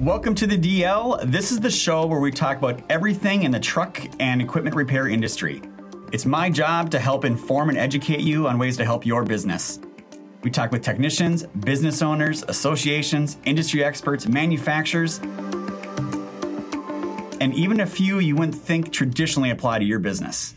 Welcome to the DL. This is the show where we talk about everything in the truck and equipment repair industry. It's my job to help inform and educate you on ways to help your business. We talk with technicians, business owners, associations, industry experts, manufacturers, and even a few you wouldn't think traditionally apply to your business.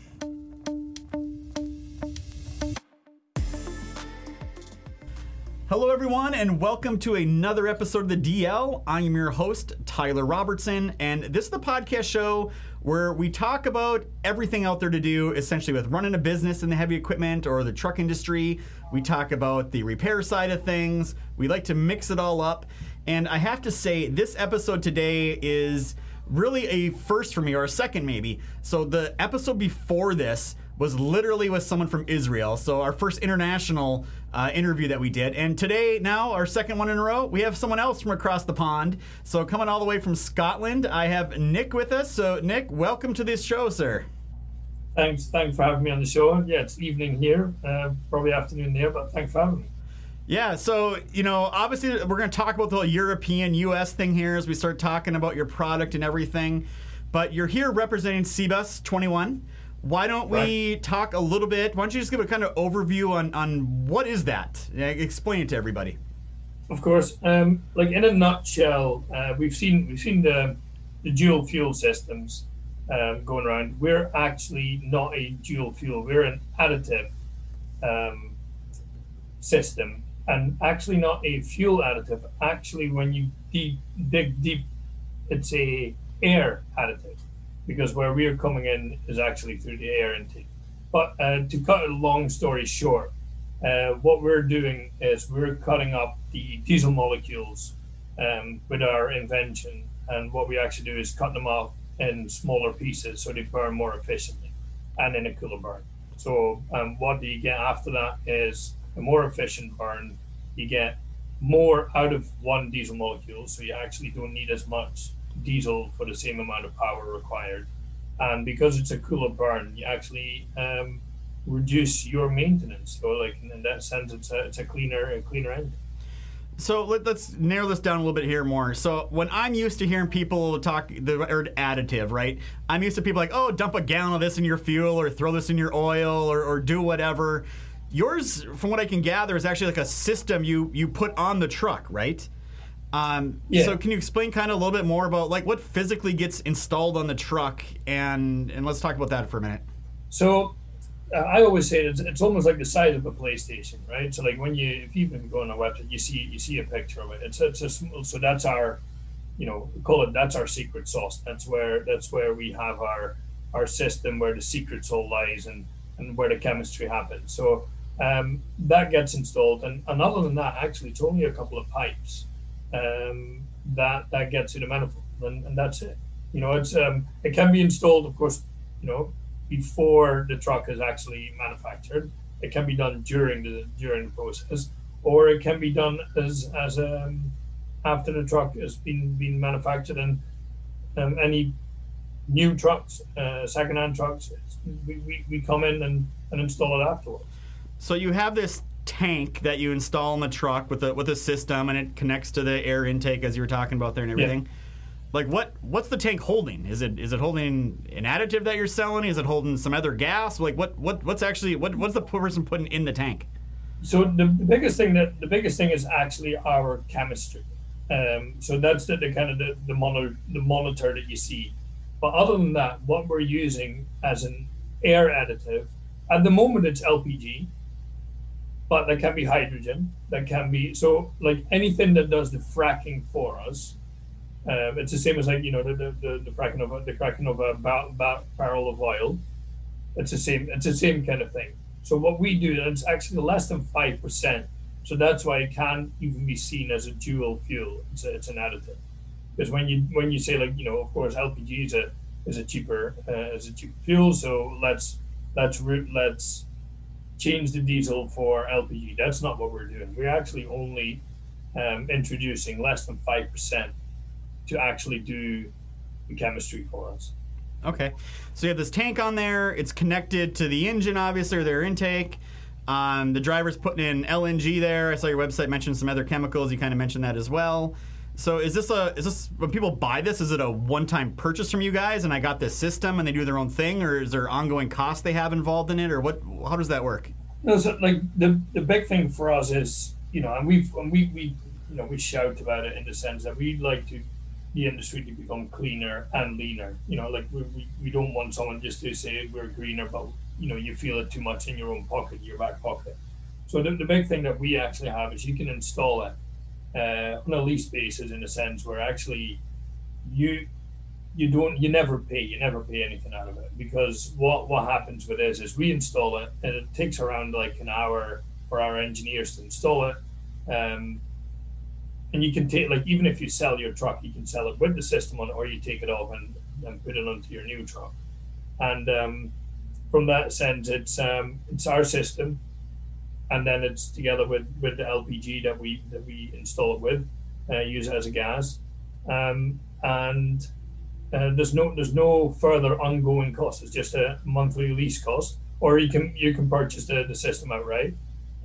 And welcome to another episode of the DL. I am your host, Tyler Robertson, and this is the podcast show where we talk about everything out there to do essentially with running a business in the heavy equipment or the truck industry. We talk about the repair side of things. We like to mix it all up. And I have to say, this episode today is really a first for me, or a second maybe. So the episode before this was literally with someone from Israel. So our first international uh, interview that we did, and today now our second one in a row, we have someone else from across the pond. So coming all the way from Scotland, I have Nick with us. So Nick, welcome to this show, sir. Thanks, thanks for having me on the show. Yeah, it's evening here, uh, probably afternoon there, but thanks for having me. Yeah, so you know, obviously, we're going to talk about the whole European U.S. thing here as we start talking about your product and everything. But you're here representing CiBUS 21. Why don't we right. talk a little bit? Why don't you just give a kind of overview on on what is that? Explain it to everybody. Of course, um, like in a nutshell, uh, we've seen we've seen the the dual fuel systems um, going around. We're actually not a dual fuel. We're an additive um, system, and actually not a fuel additive. Actually, when you deep, dig deep, it's a air additive because where we're coming in is actually through the air intake. But uh, to cut a long story short, uh, what we're doing is we're cutting up the diesel molecules um, with our invention. And what we actually do is cut them up in smaller pieces so they burn more efficiently and in a cooler burn. So, um, what do you get after that is a more efficient burn. You get more out of one diesel molecule, so you actually don't need as much diesel for the same amount of power required. And because it's a cooler burn, you actually um, reduce your maintenance. So, like in that sense, it's a, it's a cleaner a cleaner engine. So let, us narrow this down a little bit here more. So when I'm used to hearing people talk the word additive, right? I'm used to people like, oh, dump a gallon of this in your fuel or throw this in your oil or, or do whatever. Yours, from what I can gather, is actually like a system you you put on the truck, right? Um, yeah. So can you explain kind of a little bit more about like what physically gets installed on the truck, and and let's talk about that for a minute. So uh, I always say it's, it's almost like the size of a PlayStation, right? So like when you if you even go on a website, you see you see a picture of it. It's it's a so that's our you know call it that's our secret sauce. That's where that's where we have our our system where the secret soul lies and and where the chemistry happens. So um, that gets installed, and, and other than that, actually, it's only a couple of pipes um, that that gets you the manifold, and, and that's it. You know, it's um, it can be installed, of course, you know, before the truck is actually manufactured. It can be done during the during the process, or it can be done as as um, after the truck has been been manufactured. And um, any new trucks, uh, secondhand trucks, we, we, we come in and, and install it afterwards. So you have this tank that you install in the truck with a with a system, and it connects to the air intake as you were talking about there and everything. Yeah. Like what what's the tank holding? Is it is it holding an additive that you're selling? Is it holding some other gas? Like what what what's actually what what's the person putting in the tank? So the, the biggest thing that the biggest thing is actually our chemistry. Um, so that's the, the kind of the, the monitor the monitor that you see. But other than that, what we're using as an air additive, at the moment it's LPG, but there can be hydrogen. There can be so like anything that does the fracking for us. Um, it's the same as like you know the the, the, fracking of a, the cracking of a bar, bar, barrel of oil. It's the same. It's the same kind of thing. So what we do, it's actually less than five percent. So that's why it can't even be seen as a dual fuel. It's a, it's an additive. Because when you when you say like you know of course LPG is a is a cheaper uh, is a cheaper fuel. So let's let's let's change the diesel for LPG. That's not what we're doing. We're actually only um, introducing less than 5% to actually do the chemistry for us. Okay. So you have this tank on there. It's connected to the engine, obviously, or their intake. Um, the driver's putting in LNG there. I saw your website mention some other chemicals. You kind of mentioned that as well. So is this a is this when people buy this? Is it a one time purchase from you guys, and I got this system, and they do their own thing, or is there ongoing costs they have involved in it, or what? How does that work? No, so like the the big thing for us is you know, and we've and we we you know we shout about it in the sense that we'd like to the industry to become cleaner and leaner. You know, like we, we, we don't want someone just to say we're greener, but you know you feel it too much in your own pocket, your back pocket. So the, the big thing that we actually have is you can install it uh, on a lease basis in a sense where actually you you don't you never pay you never pay anything out of it. Because what what happens with this is we install it and it takes around like an hour for our engineers to install it. Um, and you can take like even if you sell your truck you can sell it with the system on or you take it off and, and put it onto your new truck. And um, from that sense it's um, it's our system and then it's together with with the LPG that we that we install it with, uh, use it as a gas, um, and uh, there's no there's no further ongoing cost. It's just a monthly lease cost, or you can you can purchase the, the system outright.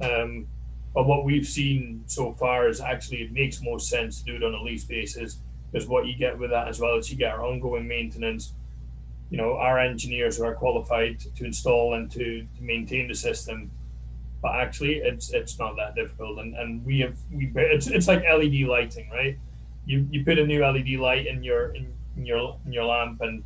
Um, but what we've seen so far is actually it makes more sense to do it on a lease basis because what you get with that as well is you get our ongoing maintenance. You know, our engineers who are qualified to install and to, to maintain the system but actually it's it's not that difficult. And, and we have we it's, it's like led lighting right? You you put a new led light in your in, in your in your lamp and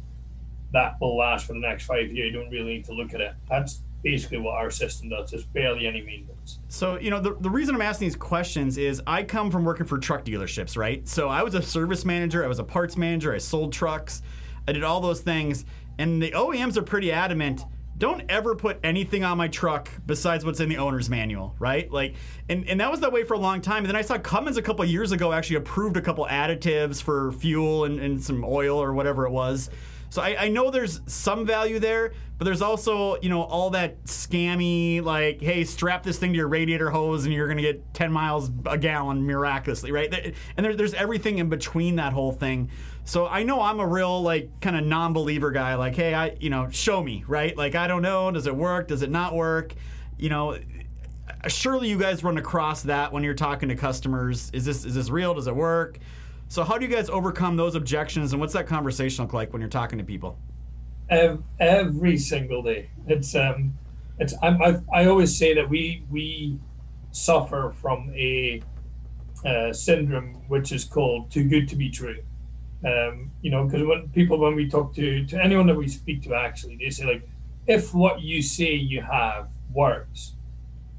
that will last for the next five years. You don't really need to look at it. That's basically what our system does. There's barely any maintenance. So you know the, the reason i'm asking these questions is i come from working for truck dealerships right? So i was a service manager i was a parts manager i sold trucks i did all those things. And the oems are pretty adamant don't ever put anything on my truck besides what's in the owner's manual, right? Like, and, and that was that way for a long time. And then I saw Cummins a couple years ago actually approved a couple additives for fuel and, and some oil or whatever it was. So I, I, know there's some value there, but there's also, you know, all that scammy, like, hey, strap this thing to your radiator hose and you're going to get 10 miles a gallon miraculously, right? And there, there's everything in between that whole thing. So I know I'm a real like kind of non-believer guy. Like, hey, I you know, show me, right? Like, I don't know, does it work? Does it not work? You know, surely you guys run across that when you're talking to customers. Is this is this real? Does it work? So how do you guys overcome those objections, and what's that conversation look like when you're talking to people? Every single day, it's um, it's I'm, I, I always say that we we suffer from a uh, syndrome which is called too good to be true. Um, you know, because when people, when we talk to to anyone that we speak to, actually, they say like, if what you say you have works,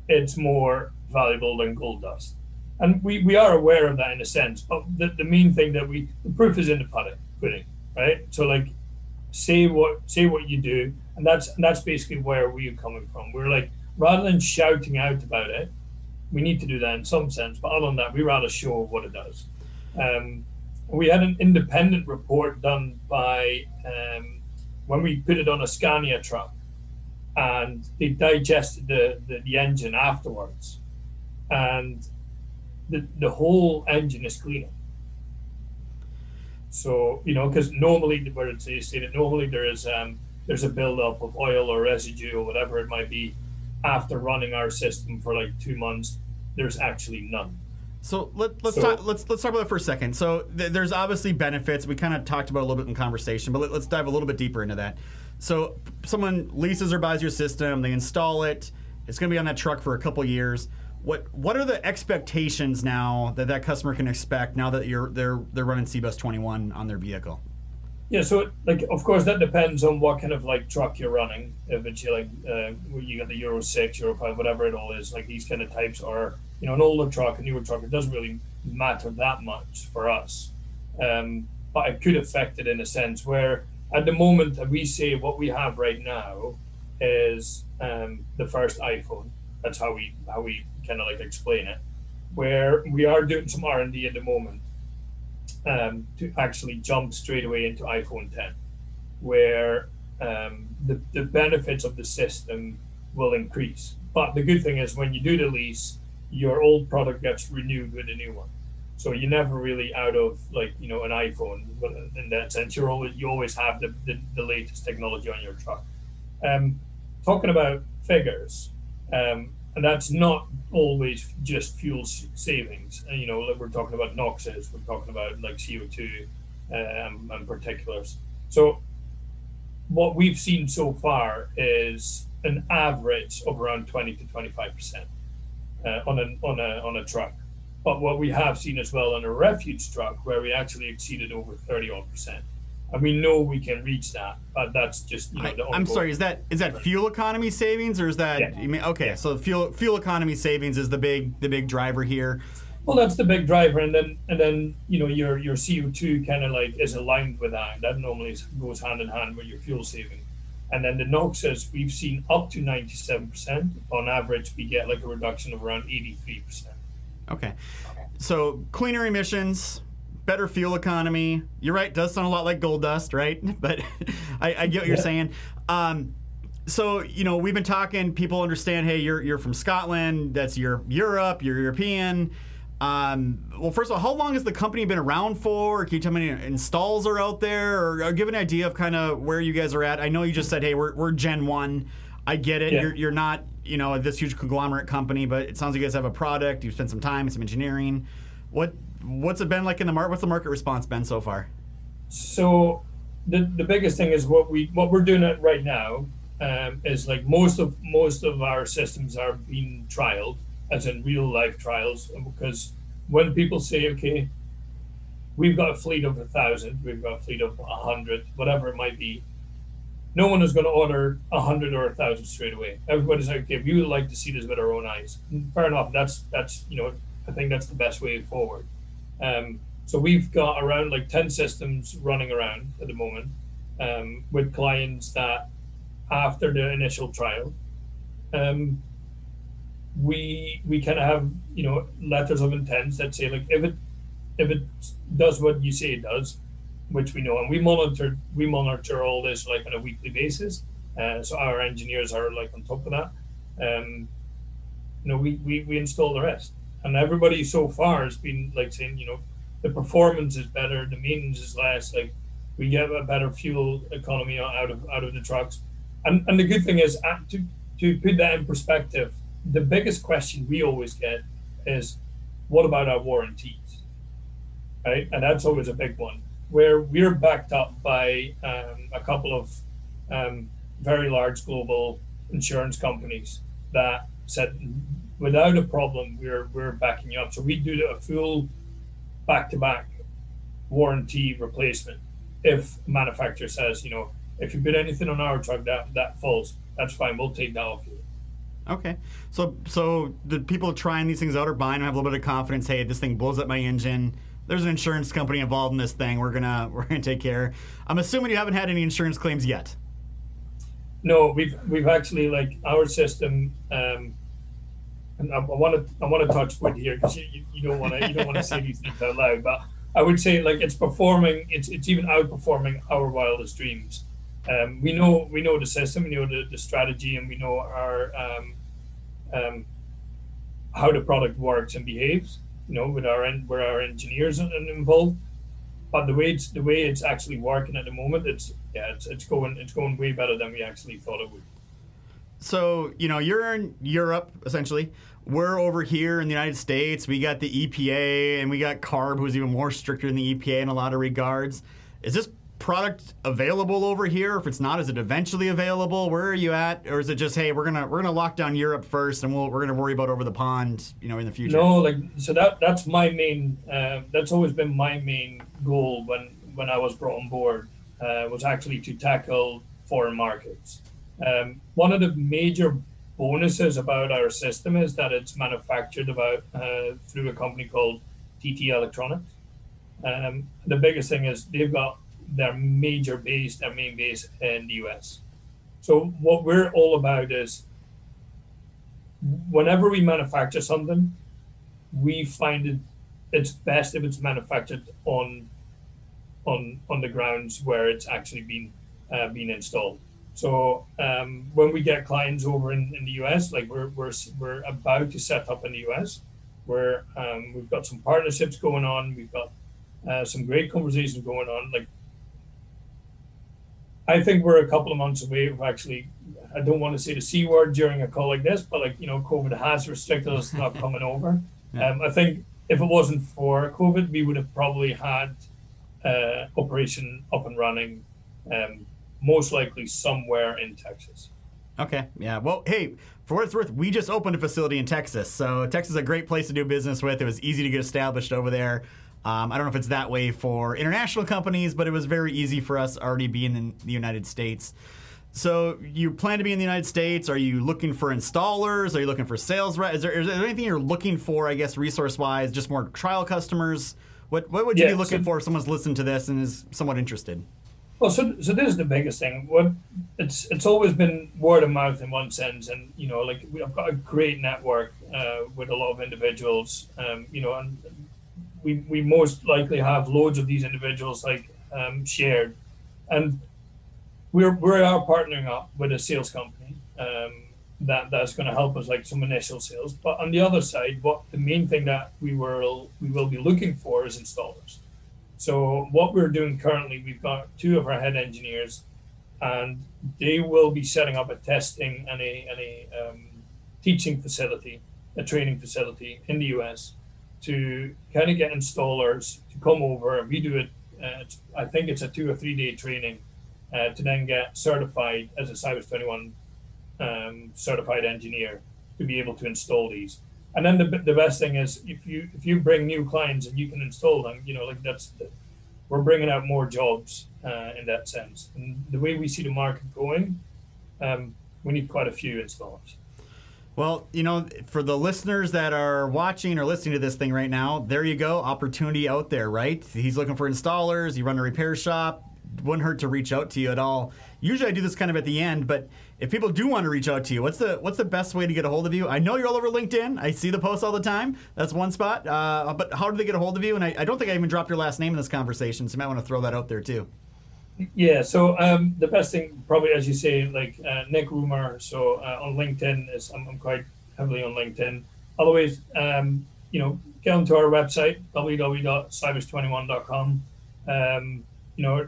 it's more valuable than gold dust. And we, we are aware of that in a sense, but the, the main thing that we the proof is in the pudding, pudding, right? So like, say what say what you do, and that's and that's basically where we're coming from. We're like rather than shouting out about it, we need to do that in some sense, but other than that, we rather show what it does. Um, we had an independent report done by um, when we put it on a Scania truck, and they digested the, the, the engine afterwards, and the, the whole engine is cleaner. So you know, because normally where it's stated, normally there is um, there's a buildup of oil or residue or whatever it might be after running our system for like two months. There's actually none. So let, let's so, talk. Let's let's talk about that for a second. So th- there's obviously benefits. We kind of talked about a little bit in conversation, but let, us dive a little bit deeper into that. So someone leases or buys your system, they install it. It's going to be on that truck for a couple years. What what are the expectations now that that customer can expect now that you're they're they're running CiBUS 21 on their vehicle? Yeah, so like of course that depends on what kind of like truck you're running. If it's like uh, you got the Euro six, Euro five, whatever it all is, like these kind of types are you know, an older truck, a newer truck, it doesn't really matter that much for us. Um, but it could affect it in a sense where at the moment we say what we have right now is um, the first iPhone. That's how we how we kind of like explain it. Where we are doing some R and D at the moment um, to actually jump straight away into iPhone 10, where um, the the benefits of the system will increase. But the good thing is when you do the lease, your old product gets renewed with a new one. So you're never really out of like you know an iPhone in that sense. You're always you always have the, the, the latest technology on your truck. Um, talking about figures, um, and that's not always just fuel savings. And, you know, like we're talking about NOxes, we're talking about like CO2 um, and particulars. So what we've seen so far is an average of around 20 to 25 percent uh, on a on a on a truck. But what we have seen as well on a refuge truck, where we actually exceeded over 30 odd percent and we know we can reach that. But that's just you know. I, am sorry. Is that is that fuel economy savings or is that? Yeah. You mean, okay, yeah. so fuel fuel economy savings is the big the big driver here. Well, that's the big driver, and then and then you know your your CO two kind of like is aligned with that. That normally goes hand in hand with your fuel saving. And then the NOxes, we've seen up to 97%. On average, we get like a reduction of around 83%. Okay. So cleaner emissions, better fuel economy. You're right, does sound a lot like gold dust, right? But I, I, get what you're saying. Um, so you know, we've been talking. People understand. Hey, you're you're from Scotland. That's your Europe. You're European. Um, well, first of all, how long has the company been around for? Can you tell me how many installs are out there, or, or give an idea of kind of where you guys are at? I know you just said, hey, we're, we're Gen One. I get it. Yeah. You're, you're not, you know, this huge conglomerate company, but it sounds like you guys have a product. You've spent some time, and some engineering. What what's it been like in the market? What's the market response been so far? So the the biggest thing is what we what we're doing right now um, is like most of most of our systems are being trialed as in real life trials because when people say okay we've got a fleet of a thousand we've got a fleet of a hundred whatever it might be no one is going to order a hundred or a thousand straight away everybody's like okay we would like to see this with our own eyes fair enough that's that's you know i think that's the best way forward um, so we've got around like 10 systems running around at the moment um, with clients that after the initial trial um, we we kind of have you know letters of intent that say like if it if it does what you say it does, which we know, and we monitor we monitor all this like on a weekly basis. Uh, so our engineers are like on top of that. Um, you know, we, we we install the rest, and everybody so far has been like saying, you know, the performance is better, the maintenance is less. Like we get a better fuel economy out of out of the trucks, and and the good thing is uh, to to put that in perspective the biggest question we always get is, what about our warranties? Right, and that's always a big one. Where we're backed up by um, a couple of um, very large global insurance companies that said, without a problem, we're we're backing you up. So we do a full back-to-back warranty replacement. If manufacturer says, you know, if you put anything on our truck that that falls, that's fine. We'll take that off you. Okay, so so the people trying these things out are buying. Them have a little bit of confidence. Hey, this thing blows up my engine. There's an insurance company involved in this thing. We're gonna we're gonna take care. I'm assuming you haven't had any insurance claims yet. No, we've we've actually like our system. Um, and I want to I want to touch wood here because you, you don't want to you don't want to say these things out loud, but I would say like it's performing. It's it's even outperforming our wildest dreams. Um, we know we know the system, we know the, the strategy, and we know our um, um, how the product works and behaves. You know, with our where our engineers are involved. But the way it's the way it's actually working at the moment, it's yeah, it's, it's going it's going way better than we actually thought it would. So you know, you're in Europe essentially. We're over here in the United States. We got the EPA, and we got CARB, who's even more stricter than the EPA in a lot of regards. Is this product available over here? If it's not, is it eventually available? Where are you at, or is it just hey, we're gonna we're gonna lock down Europe first, and we'll, we're gonna worry about over the pond, you know, in the future? No, like so that that's my main. Uh, that's always been my main goal when when I was brought on board uh, was actually to tackle foreign markets. Um, one of the major bonuses about our system is that it's manufactured about uh, through a company called TT Electronics. Um, the biggest thing is they've got their major base, their main base in the US. So what we're all about is whenever we manufacture something, we find it it's best if it's manufactured on on on the grounds where it's actually been uh, being installed. So um, when we get clients over in, in the US, like we're, we're we're about to set up in the US, where um, we've got some partnerships going on, we've got uh, some great conversations going on. Like I think we're a couple of months away of actually I don't want to say the c word during a call like this, but like you know, COVID has restricted us not coming over. Yeah. Um, I think if it wasn't for COVID, we would have probably had uh, operation up and running, um, most likely somewhere in Texas. Okay. Yeah. Well, hey, for what it's worth, we just opened a facility in Texas. So Texas is a great place to do business with. It was easy to get established over there. Um, I don't know if it's that way for international companies, but it was very easy for us already being in the United States. So you plan to be in the United States? Are you looking for installers? Are you looking for sales reps? Is there, is there anything you're looking for? I guess resource wise, just more trial customers. What what would you yeah, be looking so, for if someone's listened to this and is somewhat interested? Well, so so this is the biggest thing. What it's it's always been word of mouth in one sense, and you know, like we, I've got a great network uh, with a lot of individuals. Um, you know, and we we most likely have loads of these individuals like um, shared, and we're we are partnering up with a sales company um, that that's going to help us like some initial sales. But on the other side, what the main thing that we will we will be looking for is installers. So what we're doing currently, we've got two of our head engineers, and they will be setting up a testing and a and a um, teaching facility, a training facility in the US, to kind of get installers to come over. We do it. Uh, I think it's a two or three day training uh, to then get certified as a CiBUS 21 um, certified engineer to be able to install these. And then the, the best thing is if you if you bring new clients and you can install them, you know, like that's we're bringing out more jobs uh, in that sense. And the way we see the market going, um, we need quite a few installers. Well, you know, for the listeners that are watching or listening to this thing right now, there you go, opportunity out there, right? He's looking for installers. You run a repair shop wouldn't hurt to reach out to you at all. Usually I do this kind of at the end, but if people do want to reach out to you, what's the what's the best way to get a hold of you? I know you're all over LinkedIn. I see the posts all the time. That's one spot. Uh, but how do they get a hold of you? And I, I, don't think I even dropped your last name in this conversation, so you might want to throw that out there too. Yeah. So um, the best thing, probably as you say, like uh, Nick Roemer. So uh, on LinkedIn is I'm, I'm, quite heavily on LinkedIn. Otherwise, um, you know, get onto our website www.cibus21.com. Um, you know,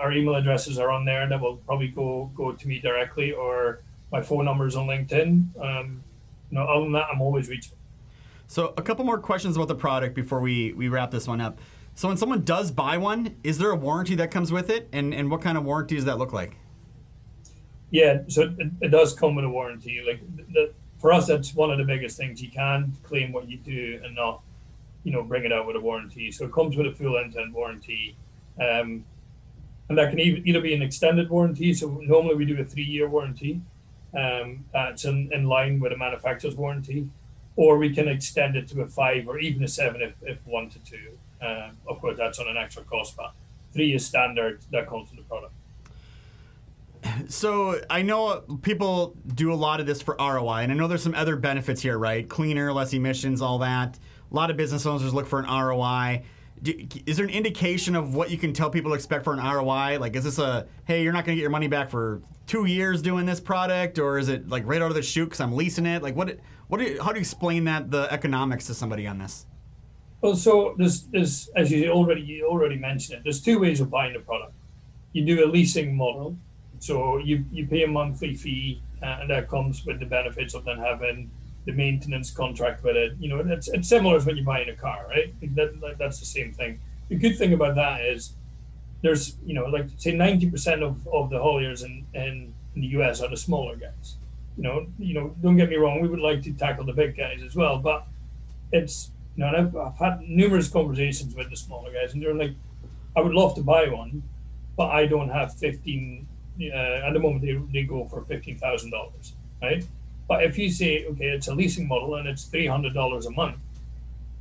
our email addresses are on there and that will probably go go to me directly or my phone number is on LinkedIn. Um, you know, other than that, I'm always reachable. So a couple more questions about the product before we, we wrap this one up. So when someone does buy one, is there a warranty that comes with it? And, and what kind of warranty does that look like? Yeah, so it, it does come with a warranty. Like the, for us, that's one of the biggest things. You can claim what you do and not, you know, bring it out with a warranty. So it comes with a full end-to-end warranty. Um, and that can either be an extended warranty. So normally we do a three-year warranty. Um, that's in, in line with a manufacturer's warranty, or we can extend it to a five or even a seven if, if one to two. Uh, of course, that's on an extra cost, but three is standard that comes with the product. So I know people do a lot of this for ROI, and I know there's some other benefits here, right? Cleaner, less emissions, all that. A lot of business owners look for an ROI do, is there an indication of what you can tell people to expect for an ROI? Like, is this a hey, you're not going to get your money back for two years doing this product, or is it like right out of the chute because I'm leasing it? Like, what? What? Do you, how do you explain that the economics to somebody on this? Well, so there's, there's as you already you already mentioned it. There's two ways of buying the product. You do a leasing model, so you you pay a monthly fee, uh, and that comes with the benefits of then having the maintenance contract with it. You know, it's, it's similar as when you're buying a car, right? That, that's the same thing. The good thing about that is there's, you know, like say 90% of, of the hauliers in, in, in the US are the smaller guys. You know, you know, don't get me wrong, we would like to tackle the big guys as well, but it's, you know, I've, I've had numerous conversations with the smaller guys, and they're like, I would love to buy one, but I don't have 15, uh, at the moment they, they go for $15,000, right? But if you say, okay, it's a leasing model and it's three hundred dollars a month,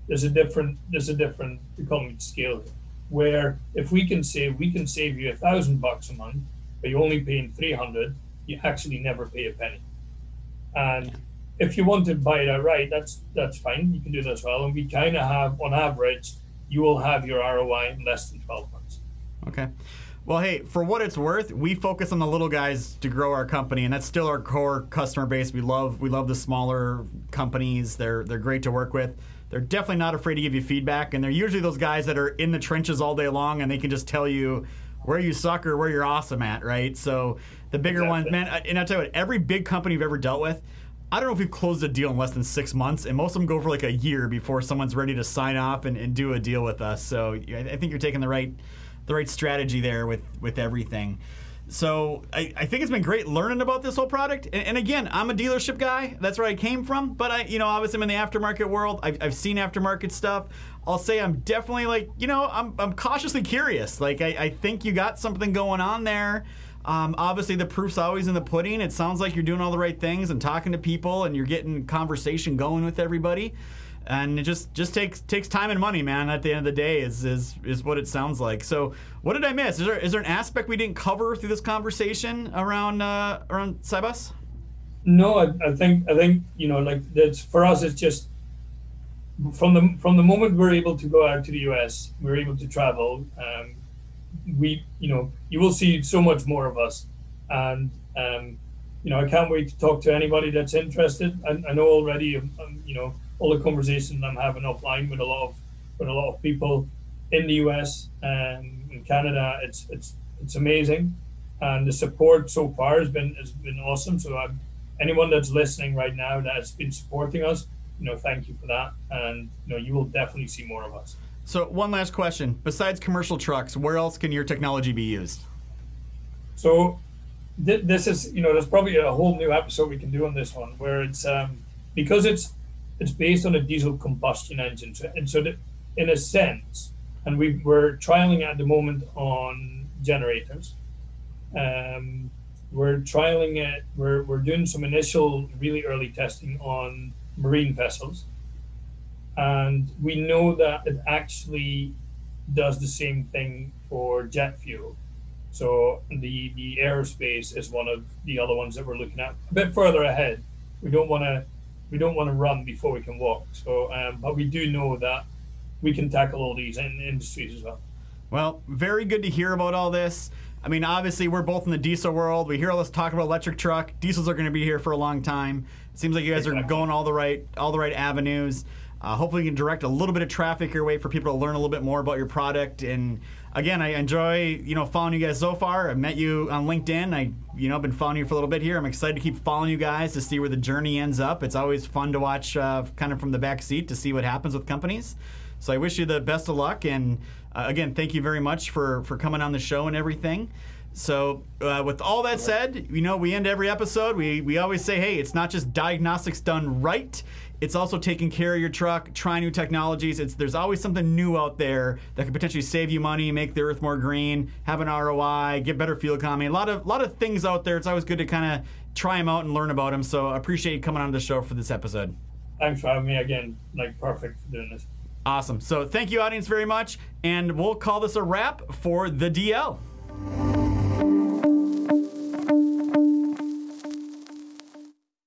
there's a different there's a different economy scale where if we can say we can save you a thousand bucks a month, but you're only paying three hundred, you actually never pay a penny. And if you want to buy it outright, that's that's fine. You can do that as well. And we kind of have, on average, you will have your ROI in less than twelve months. Okay. Well, hey, for what it's worth, we focus on the little guys to grow our company, and that's still our core customer base. We love we love the smaller companies. They're they're great to work with. They're definitely not afraid to give you feedback, and they're usually those guys that are in the trenches all day long, and they can just tell you where you suck or where you're awesome at, right? So the bigger ones, man. And I tell you what, every big company you've ever dealt with, I don't know if we've closed a deal in less than six months, and most of them go for like a year before someone's ready to sign off and, and do a deal with us. So I I think you're taking the right the right strategy there with with everything. So I, I think it's been great learning about this whole product. And, and again, I'm a dealership guy. That's where I came from. But I, you know, obviously I'm in the aftermarket world. I've, I've seen aftermarket stuff. I'll say I'm definitely like, you know, I'm, I'm cautiously curious. Like I, I think you got something going on there. Um, obviously, the proof's always in the pudding. It sounds like you're doing all the right things and talking to people, and you're getting conversation going with everybody. And it just just takes takes time and money, man. At the end of the day, is is is what it sounds like. So, what did I miss? Is there is there an aspect we didn't cover through this conversation around uh, around CiBUS? No, I, I think I think you know, like that's for us. It's just from the from the moment we're able to go out to the US, we're able to travel. Um, we, you know, you will see so much more of us, and um, you know, I can't wait to talk to anybody that's interested. I, I know already, um, um, you know, all the conversations I'm having offline with a lot of with a lot of people in the US and in Canada. It's it's it's amazing, and the support so far has been has been awesome. So I'm anyone that's listening right now that's been supporting us, you know, thank you for that. And you know, you will definitely see more of us. So, one last question: Besides commercial trucks, where else can your technology be used? So th- this is, you know, there's probably a whole new episode we can do on this one where it's um, because it's it's based on a diesel combustion engine, so, and so that, in a sense, and we we're trialing at the moment on generators. Um, we're trialing it. We're we're doing some initial, really early testing on marine vessels, and we know that it actually does the same thing for jet fuel. So the the aerospace is one of the other ones that we're looking at a bit further ahead. We don't want to we don't want to run before we can walk. So, um, but we do know that we can tackle all these in industries as well. Well, very good to hear about all this. I mean, obviously, we're both in the diesel world. We hear all this talk about electric truck. Diesels are going to be here for a long time. It seems like you guys are going all the right, all the right avenues. Uh, hopefully, you can direct a little bit of traffic your way for people to learn a little bit more about your product. And again, I enjoy you know following you guys so far. I met you on LinkedIn. I you know been following you for a little bit here. I'm excited to keep following you guys to see where the journey ends up. It's always fun to watch, uh, kind of from the back seat, to see what happens with companies. So I wish you the best of luck, and uh, again, thank you very much for for coming on the show and everything. So, uh, with all that said, you know, we end every episode. We we always say, hey, it's not just diagnostics done right. It's also taking care of your truck, trying new technologies. It's there's always something new out there that could potentially save you money, make the earth more green, have an ROI, get better fuel economy. A lot of lot of things out there. It's always good to kind of try them out and learn about them. So, I appreciate you coming on the show for this episode. Thanks for having me again. Like perfect for doing this. Awesome. So, thank you, audience, very much, and we'll call this a wrap for the DL.